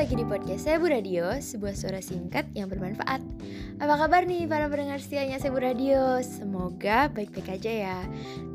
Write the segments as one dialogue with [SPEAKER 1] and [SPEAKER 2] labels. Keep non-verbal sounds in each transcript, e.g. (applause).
[SPEAKER 1] lagi di podcast Sebu Radio, sebuah suara singkat yang bermanfaat. Apa kabar nih para pendengar setianya Sebu Radio? Semoga baik-baik aja ya.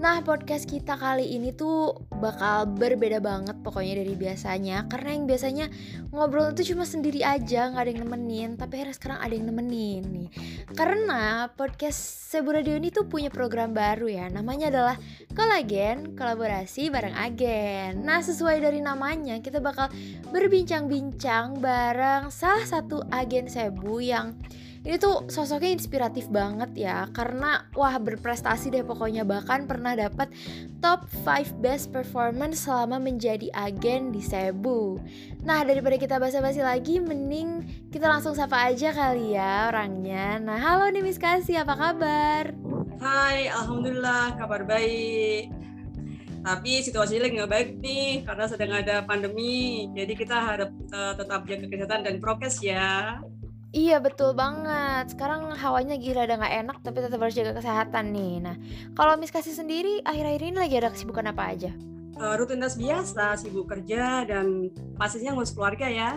[SPEAKER 1] Nah, podcast kita kali ini tuh bakal berbeda banget pokoknya dari biasanya. Karena yang biasanya ngobrol itu cuma sendiri aja, nggak ada yang nemenin. Tapi akhirnya sekarang ada yang nemenin nih. Karena podcast Sebu Radio ini tuh punya program baru ya. Namanya adalah Kolagen, kolaborasi bareng agen. Nah, sesuai dari namanya, kita bakal berbincang-bincang bareng salah satu agen Sebu yang ini tuh sosoknya inspiratif banget ya karena wah berprestasi deh pokoknya bahkan pernah dapat top 5 best performance selama menjadi agen di Cebu. Nah daripada kita basa-basi lagi mending kita langsung sapa aja kali ya orangnya. Nah halo nih Miss Kasih apa kabar?
[SPEAKER 2] Hai alhamdulillah kabar baik. Tapi situasinya lagi nggak baik nih karena sedang ada pandemi. Jadi kita harap uh, tetap jaga kesehatan dan prokes ya.
[SPEAKER 1] Iya betul banget. Sekarang hawanya gila udah nggak enak tapi tetap harus jaga kesehatan nih. Nah, kalau Miss Kasih sendiri akhir-akhir ini lagi ada kesibukan apa aja?
[SPEAKER 2] Uh, rutinitas biasa, sibuk kerja dan pastinya ngurus keluarga ya.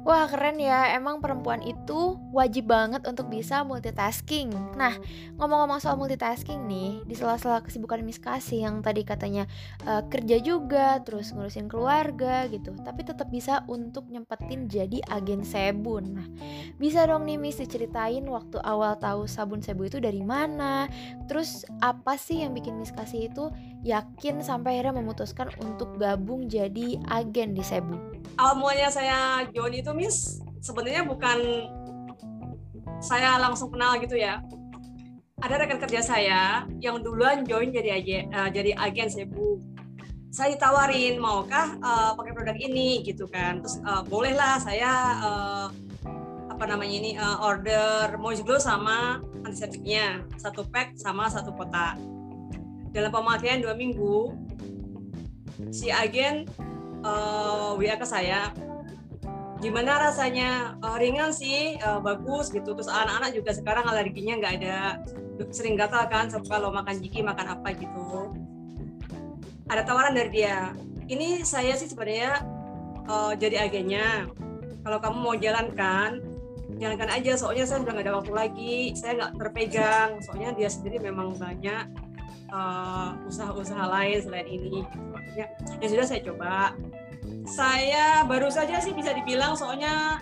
[SPEAKER 1] Wah keren ya, emang perempuan itu wajib banget untuk bisa multitasking. Nah, ngomong-ngomong soal multitasking nih Di sela-sela kesibukan Miss Kasih yang tadi katanya uh, kerja juga Terus ngurusin keluarga gitu Tapi tetap bisa untuk nyempetin jadi agen sebun Nah, bisa dong nih Miss diceritain waktu awal tahu sabun sebu itu dari mana? Terus apa sih yang bikin Miss Kasih itu yakin sampai akhirnya memutuskan untuk gabung jadi agen di sebu
[SPEAKER 2] Awal saya join itu Miss sebenarnya bukan saya langsung kenal gitu ya. Ada rekan kerja saya yang duluan join jadi agen, uh, jadi agen Sebu. Saya ditawarin maukah uh, pakai produk ini gitu kan. Terus uh, bolehlah saya uh, apa namanya ini uh, order moist glow sama antiseptiknya satu pack sama satu kotak. Dalam pemakaian dua minggu si agen uh, WA ke saya gimana rasanya? Uh, ringan sih uh, bagus gitu. Terus anak-anak juga sekarang alerginya nggak ada sering gatal kan kalau makan jiki makan apa gitu. Ada tawaran dari dia ini saya sih sebenarnya uh, jadi agennya. Kalau kamu mau jalankan jalankan aja. Soalnya saya udah nggak ada waktu lagi. Saya nggak terpegang. Soalnya dia sendiri memang banyak usaha-usaha lain selain ini. Ya, ya sudah saya coba saya baru saja sih bisa dibilang soalnya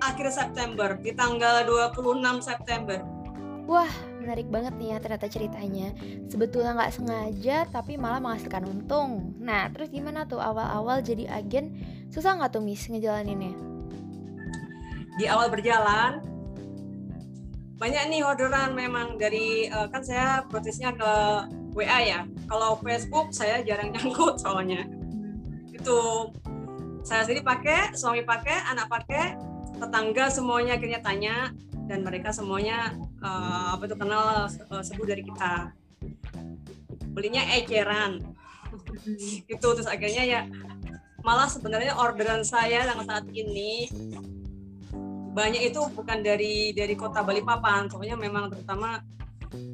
[SPEAKER 2] akhir September di tanggal 26 September.
[SPEAKER 1] Wah, menarik banget nih ya ternyata ceritanya. Sebetulnya nggak sengaja tapi malah menghasilkan untung. Nah, terus gimana tuh awal-awal jadi agen? Susah nggak tuh Miss ngejalaninnya?
[SPEAKER 2] Di awal berjalan, banyak nih orderan memang dari uh, kan saya prosesnya ke WA ya. Kalau Facebook saya jarang nyangkut soalnya. Itu. Saya sendiri pakai suami pakai anak pakai tetangga semuanya akhirnya tanya dan mereka semuanya uh, apa itu kenal uh, sebut dari kita. Belinya eceran. (laughs) Itu terus akhirnya ya malah sebenarnya orderan saya yang saat ini banyak itu bukan dari dari kota Balikpapan. Soalnya memang terutama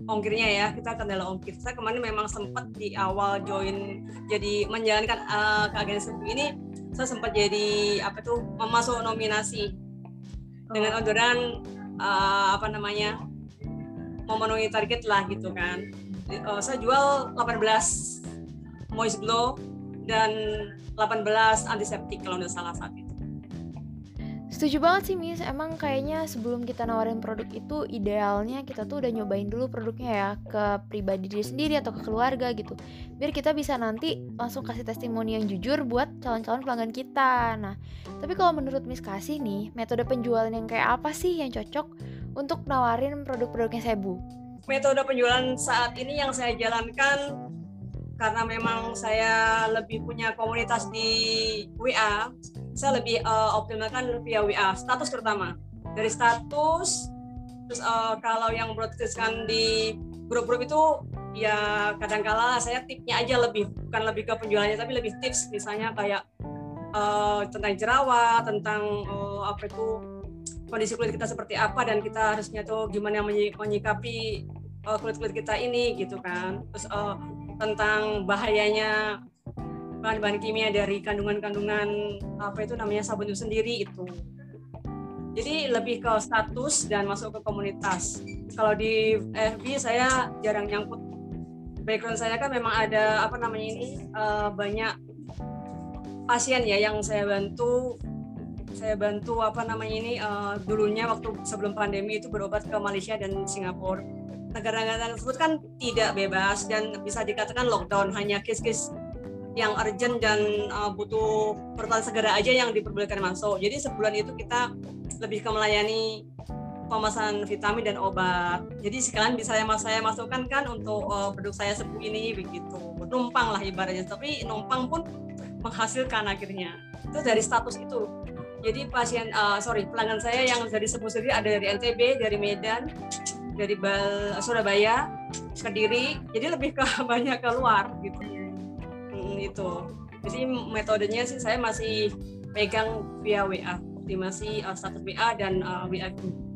[SPEAKER 2] ongkirnya ya kita kendala ongkir. Saya kemarin memang sempat di awal join jadi menjalankan uh, ke agensi ini saya sempat jadi apa tuh memasuk nominasi. Dengan oh. orderan uh, apa namanya memenuhi target lah gitu kan. Uh, saya jual 18 moist glow dan 18 antiseptik kalau nggak salah saat itu
[SPEAKER 1] Setuju banget sih Miss, emang kayaknya sebelum kita nawarin produk itu idealnya kita tuh udah nyobain dulu produknya ya ke pribadi diri sendiri atau ke keluarga gitu. Biar kita bisa nanti langsung kasih testimoni yang jujur buat calon-calon pelanggan kita. Nah, tapi kalau menurut Miss Kasih nih, metode penjualan yang kayak apa sih yang cocok untuk nawarin produk-produknya Sebu?
[SPEAKER 2] Metode penjualan saat ini yang saya jalankan karena memang saya lebih punya komunitas di WA saya lebih uh, optimalkan via WA status terutama dari status terus uh, kalau yang broadcastkan di grup-grup itu ya kadang-kala saya tipnya aja lebih bukan lebih ke penjualannya tapi lebih tips. Misalnya kayak uh, tentang jerawat tentang uh, apa itu kondisi kulit kita seperti apa dan kita harusnya tuh gimana menyikapi uh, kulit kulit kita ini gitu kan. Terus uh, tentang bahayanya bahan-bahan kimia dari kandungan-kandungan apa itu namanya sabun itu sendiri itu. Jadi lebih ke status dan masuk ke komunitas. Kalau di FB saya jarang nyangkut. Background saya kan memang ada apa namanya ini uh, banyak pasien ya yang saya bantu. Saya bantu apa namanya ini uh, dulunya waktu sebelum pandemi itu berobat ke Malaysia dan Singapura. Negara-negara tersebut kan tidak bebas dan bisa dikatakan lockdown hanya case-case yang urgent dan uh, butuh pertolongan segera aja yang diperbolehkan masuk. Jadi sebulan itu kita lebih ke melayani pemasaran vitamin dan obat. Jadi sekalian bisa saya, saya masukkan kan untuk uh, produk saya sepuh ini begitu. Numpang lah ibaratnya. Tapi numpang pun menghasilkan akhirnya. Itu dari status itu. Jadi pasien, uh, sorry, pelanggan saya yang dari sepuh sendiri ada dari NTB, dari Medan, dari Bal Surabaya, Kediri. Jadi lebih ke (laughs) banyak keluar gitu itu jadi metodenya sih saya masih pegang via WA optimasi uh, status WA dan uh, WA group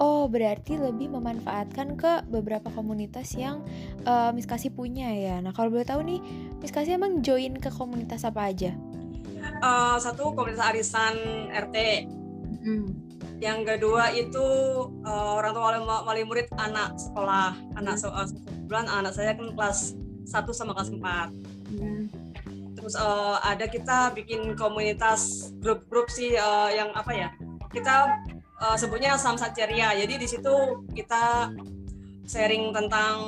[SPEAKER 1] Oh, berarti lebih memanfaatkan ke beberapa komunitas yang uh, Miskasi punya ya. Nah, kalau boleh tahu nih, Miskasi emang join ke komunitas apa aja?
[SPEAKER 2] Uh, satu komunitas arisan RT. Hmm. Yang kedua itu uh, orang tua wali, wali murid anak sekolah, anak hmm. bulan anak saya kan kelas 1 sama kelas 4 terus uh, ada kita bikin komunitas grup-grup sih uh, yang apa ya kita uh, sebutnya samsat ceria jadi di situ kita sharing tentang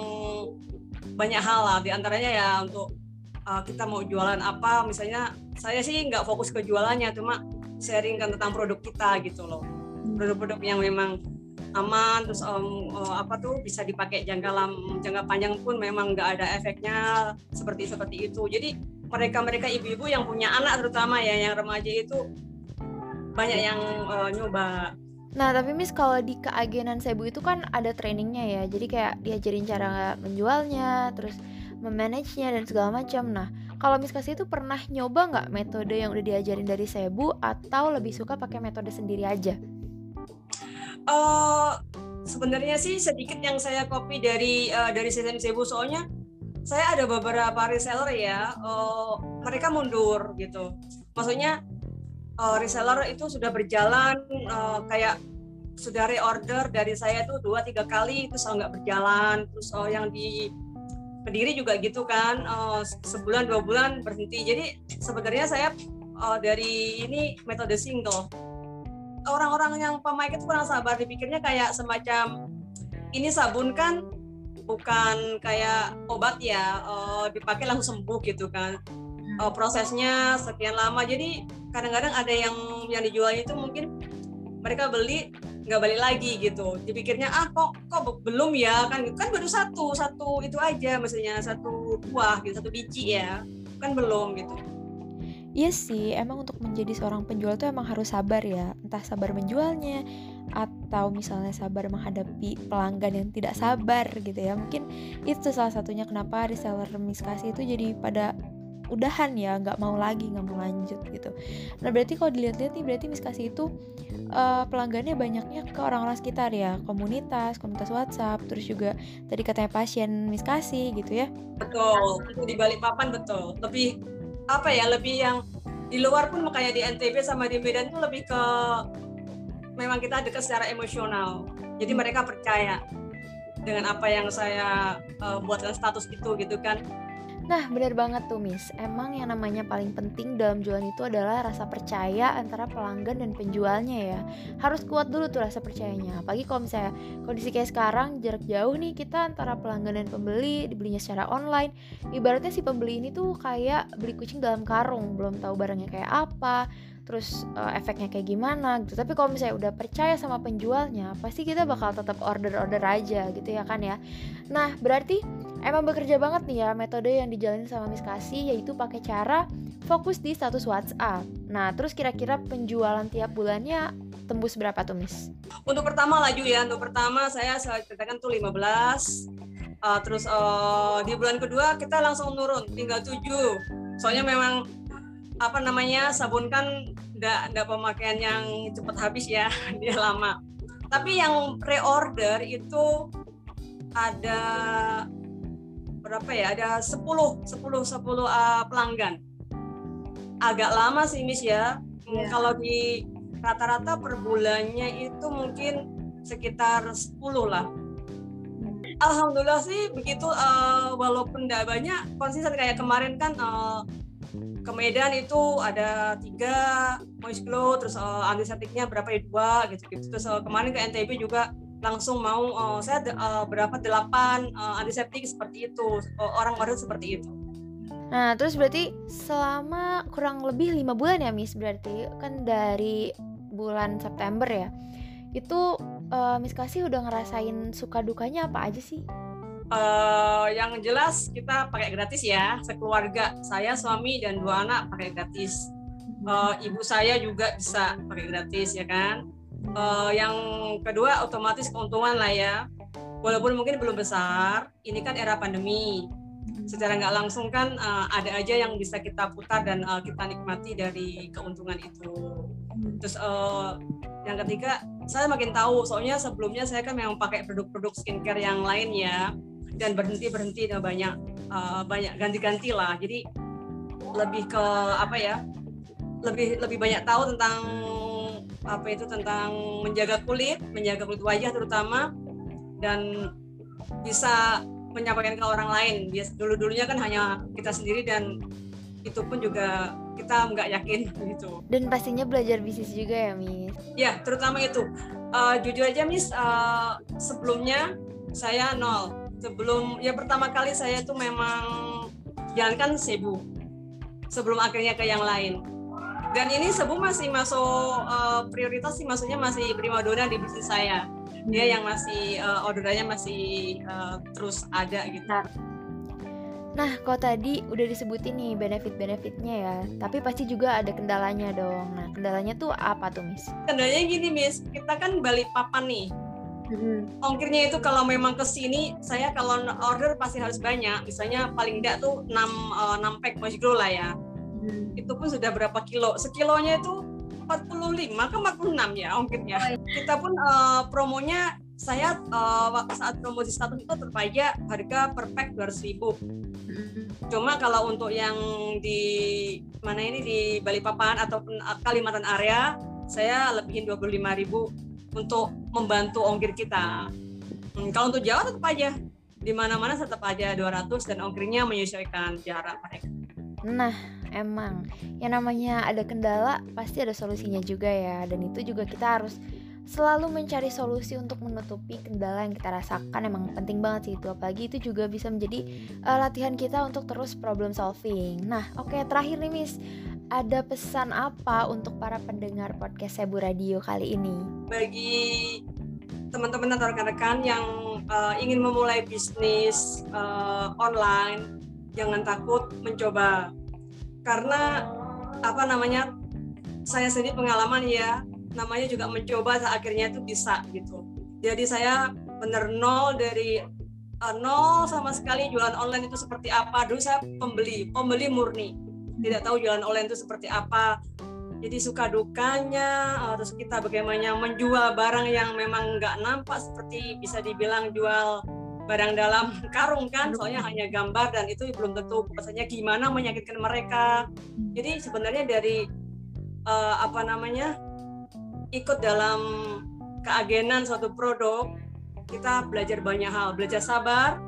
[SPEAKER 2] banyak hal lah. Di antaranya ya untuk uh, kita mau jualan apa. Misalnya saya sih nggak fokus ke jualannya cuma sharing kan tentang produk kita gitu loh. Produk-produk yang memang aman terus um, uh, apa tuh bisa dipakai jangka lam jangka panjang pun memang nggak ada efeknya seperti seperti itu jadi mereka mereka ibu-ibu yang punya anak terutama ya yang remaja itu banyak yang uh, nyoba
[SPEAKER 1] Nah, tapi Miss kalau di keagenan Sebu itu kan ada trainingnya ya. Jadi kayak diajarin cara menjualnya, terus memanagenya dan segala macam. Nah, kalau Miss Kasih itu pernah nyoba nggak metode yang udah diajarin dari Sebu atau lebih suka pakai metode sendiri aja?
[SPEAKER 2] Uh, sebenarnya sih sedikit yang saya copy dari uh, dari sistem Cebu soalnya saya ada beberapa reseller ya. Uh, mereka mundur gitu. Maksudnya uh, reseller itu sudah berjalan uh, kayak sudah reorder dari saya tuh dua tiga kali itu nggak berjalan. Terus uh, yang di Kediri juga gitu kan. Uh, sebulan dua bulan berhenti. Jadi sebenarnya saya uh, dari ini metode single orang-orang yang pemain itu kurang sabar dipikirnya kayak semacam ini sabun kan bukan kayak obat ya uh, dipakai langsung sembuh gitu kan. Uh, prosesnya sekian lama. Jadi kadang-kadang ada yang yang dijual itu mungkin mereka beli nggak balik lagi gitu. Dipikirnya ah kok kok belum ya kan kan baru satu satu itu aja maksudnya satu buah gitu satu biji ya kan belum gitu
[SPEAKER 1] Iya sih, emang untuk menjadi seorang penjual tuh emang harus sabar ya. Entah sabar menjualnya atau misalnya sabar menghadapi pelanggan yang tidak sabar gitu ya. Mungkin itu salah satunya kenapa reseller miskasi itu jadi pada udahan ya, nggak mau lagi, nggak mau lanjut gitu. Nah berarti kalau dilihat-lihat nih berarti miskasi itu uh, pelanggannya banyaknya ke orang-orang sekitar ya, komunitas, komunitas WhatsApp, terus juga tadi katanya pasien miskasi gitu ya.
[SPEAKER 2] Betul, di balik papan betul. Lebih apa ya lebih yang di luar pun makanya di NTB sama di Medan tuh lebih ke memang kita dekat secara emosional. Jadi mereka percaya dengan apa yang saya uh, buatkan status itu gitu kan
[SPEAKER 1] Nah, benar banget tuh, Miss. Emang yang namanya paling penting dalam jualan itu adalah rasa percaya antara pelanggan dan penjualnya ya. Harus kuat dulu tuh rasa percayanya. Apalagi kalau misalnya kondisi kayak sekarang, jarak jauh nih kita antara pelanggan dan pembeli, dibelinya secara online. Ibaratnya si pembeli ini tuh kayak beli kucing dalam karung, belum tahu barangnya kayak apa, terus uh, efeknya kayak gimana gitu. Tapi kalau misalnya udah percaya sama penjualnya, pasti kita bakal tetap order-order aja gitu ya kan ya. Nah, berarti Emang bekerja banget nih ya metode yang dijalani sama Miss Kasih yaitu pakai cara fokus di status WhatsApp. Nah, terus kira-kira penjualan tiap bulannya tembus berapa tuh Miss?
[SPEAKER 2] Untuk pertama laju ya, untuk pertama saya saya ceritakan tuh 15 uh, terus uh, di bulan kedua kita langsung turun tinggal 7 soalnya memang apa namanya sabun kan enggak enggak pemakaian yang cepat habis ya (laughs) dia lama tapi yang pre-order itu ada berapa ya? Ada 10 10 10 uh, pelanggan. Agak lama sih Miss ya. Yeah. kalau di rata-rata per bulannya itu mungkin sekitar 10 lah. Alhamdulillah sih begitu uh, walaupun tidak banyak konsisten. Kayak kemarin kan uh, ke Medan itu ada tiga moist glow terus uh, antiseptiknya berapa ya? Dua gitu gitu terus uh, kemarin ke NTB juga langsung mau uh, saya uh, berapa delapan uh, antiseptik seperti itu orang order seperti itu
[SPEAKER 1] Nah, terus berarti selama kurang lebih lima bulan ya, Miss? Berarti kan dari bulan September ya. Itu uh, Miss Kasih udah ngerasain suka dukanya apa aja sih?
[SPEAKER 2] Uh, yang jelas kita pakai gratis ya, sekeluarga saya, suami dan dua anak pakai gratis. Uh, ibu saya juga bisa pakai gratis ya kan. Uh, yang kedua otomatis keuntungan lah ya. Walaupun mungkin belum besar, ini kan era pandemi secara nggak langsung kan uh, ada aja yang bisa kita putar dan uh, kita nikmati dari keuntungan itu. Hmm. Terus uh, yang ketiga, saya makin tahu soalnya sebelumnya saya kan memang pakai produk-produk skincare yang lain ya dan berhenti berhenti dan banyak uh, banyak ganti-ganti lah. Jadi lebih ke apa ya? Lebih lebih banyak tahu tentang apa itu tentang menjaga kulit, menjaga kulit wajah terutama dan bisa menyampaikan ke orang lain. Bias dulu dulunya kan hanya kita sendiri dan itu pun juga kita nggak yakin (laughs) gitu.
[SPEAKER 1] Dan pastinya belajar bisnis juga ya, Miss.
[SPEAKER 2] Ya, terutama itu. Uh, jujur aja, Miss, uh, sebelumnya saya nol. Sebelum ya pertama kali saya itu memang jalankan sebu. Sebelum akhirnya ke yang lain. Dan ini sebu masih masuk uh, prioritas sih, maksudnya masih primadona di bisnis saya dia yang masih uh, orderannya masih uh, terus ada gitu.
[SPEAKER 1] Nah, kok tadi udah disebutin nih benefit-benefitnya ya, tapi pasti juga ada kendalanya dong. Nah, kendalanya tuh apa tuh, Miss?
[SPEAKER 2] Kendalanya gini, Miss. Kita kan balik papan nih. hmm Ongkirnya itu kalau memang ke sini, saya kalau order pasti harus banyak. Misalnya paling enggak tuh 6, uh, 6 pack Mojglo lah ya. Hmm Itu pun sudah berapa kilo. Sekilonya itu 45 ke 46 ya ongkirnya. Oh, iya. Kita pun uh, promonya saya uh, saat promosi status itu terpaja harga per pack 200 ribu. Cuma kalau untuk yang di mana ini di Balikpapan ataupun Kalimantan area, saya lebihin 25 ribu untuk membantu ongkir kita. Hmm, kalau untuk Jawa tetap aja di mana-mana tetap aja 200 dan ongkirnya menyesuaikan jarak mereka.
[SPEAKER 1] Nah, emang. Yang namanya ada kendala pasti ada solusinya juga ya. Dan itu juga kita harus selalu mencari solusi untuk menutupi kendala yang kita rasakan. Emang penting banget sih itu. Apalagi itu juga bisa menjadi uh, latihan kita untuk terus problem solving. Nah oke okay, terakhir nih Miss. Ada pesan apa untuk para pendengar podcast Sebu Radio kali ini?
[SPEAKER 2] Bagi teman-teman atau rekan-rekan yang uh, ingin memulai bisnis uh, online jangan takut mencoba karena apa namanya saya sendiri pengalaman ya namanya juga mencoba akhirnya itu bisa gitu. Jadi saya benar nol dari uh, nol sama sekali jualan online itu seperti apa. Dulu saya pembeli pembeli murni. Tidak tahu jualan online itu seperti apa. Jadi suka dukanya uh, terus kita bagaimana menjual barang yang memang nggak nampak seperti bisa dibilang jual barang dalam (laughs) karung kan soalnya hanya gambar dan itu belum tentu pesannya gimana menyakitkan mereka. Jadi sebenarnya dari uh, apa namanya ikut dalam keagenan suatu produk kita belajar banyak hal. Belajar sabar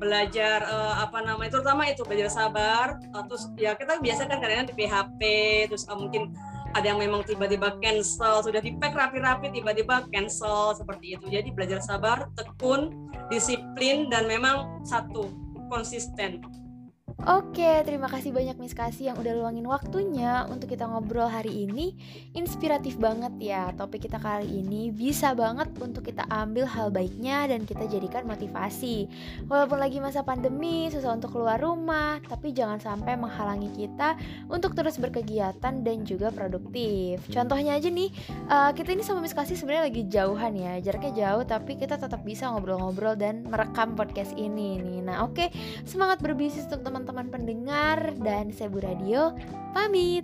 [SPEAKER 2] belajar uh, apa namanya terutama itu belajar sabar uh, terus ya kita biasa kan kadang-kadang di PHP terus uh, mungkin ada yang memang tiba-tiba cancel sudah di pack rapi-rapi tiba-tiba cancel seperti itu. Jadi belajar sabar tekun disiplin dan memang satu konsisten
[SPEAKER 1] Oke, terima kasih banyak Miss Kasih yang udah luangin waktunya untuk kita ngobrol hari ini. Inspiratif banget ya topik kita kali ini. Bisa banget untuk kita ambil hal baiknya dan kita jadikan motivasi. Walaupun lagi masa pandemi, susah untuk keluar rumah, tapi jangan sampai menghalangi kita untuk terus berkegiatan dan juga produktif. Contohnya aja nih, uh, kita ini sama Miss Kasih sebenarnya lagi jauhan ya, jaraknya jauh, tapi kita tetap bisa ngobrol-ngobrol dan merekam podcast ini nih. Nah, oke, semangat berbisnis untuk teman-teman teman pendengar dan Sebu Radio pamit.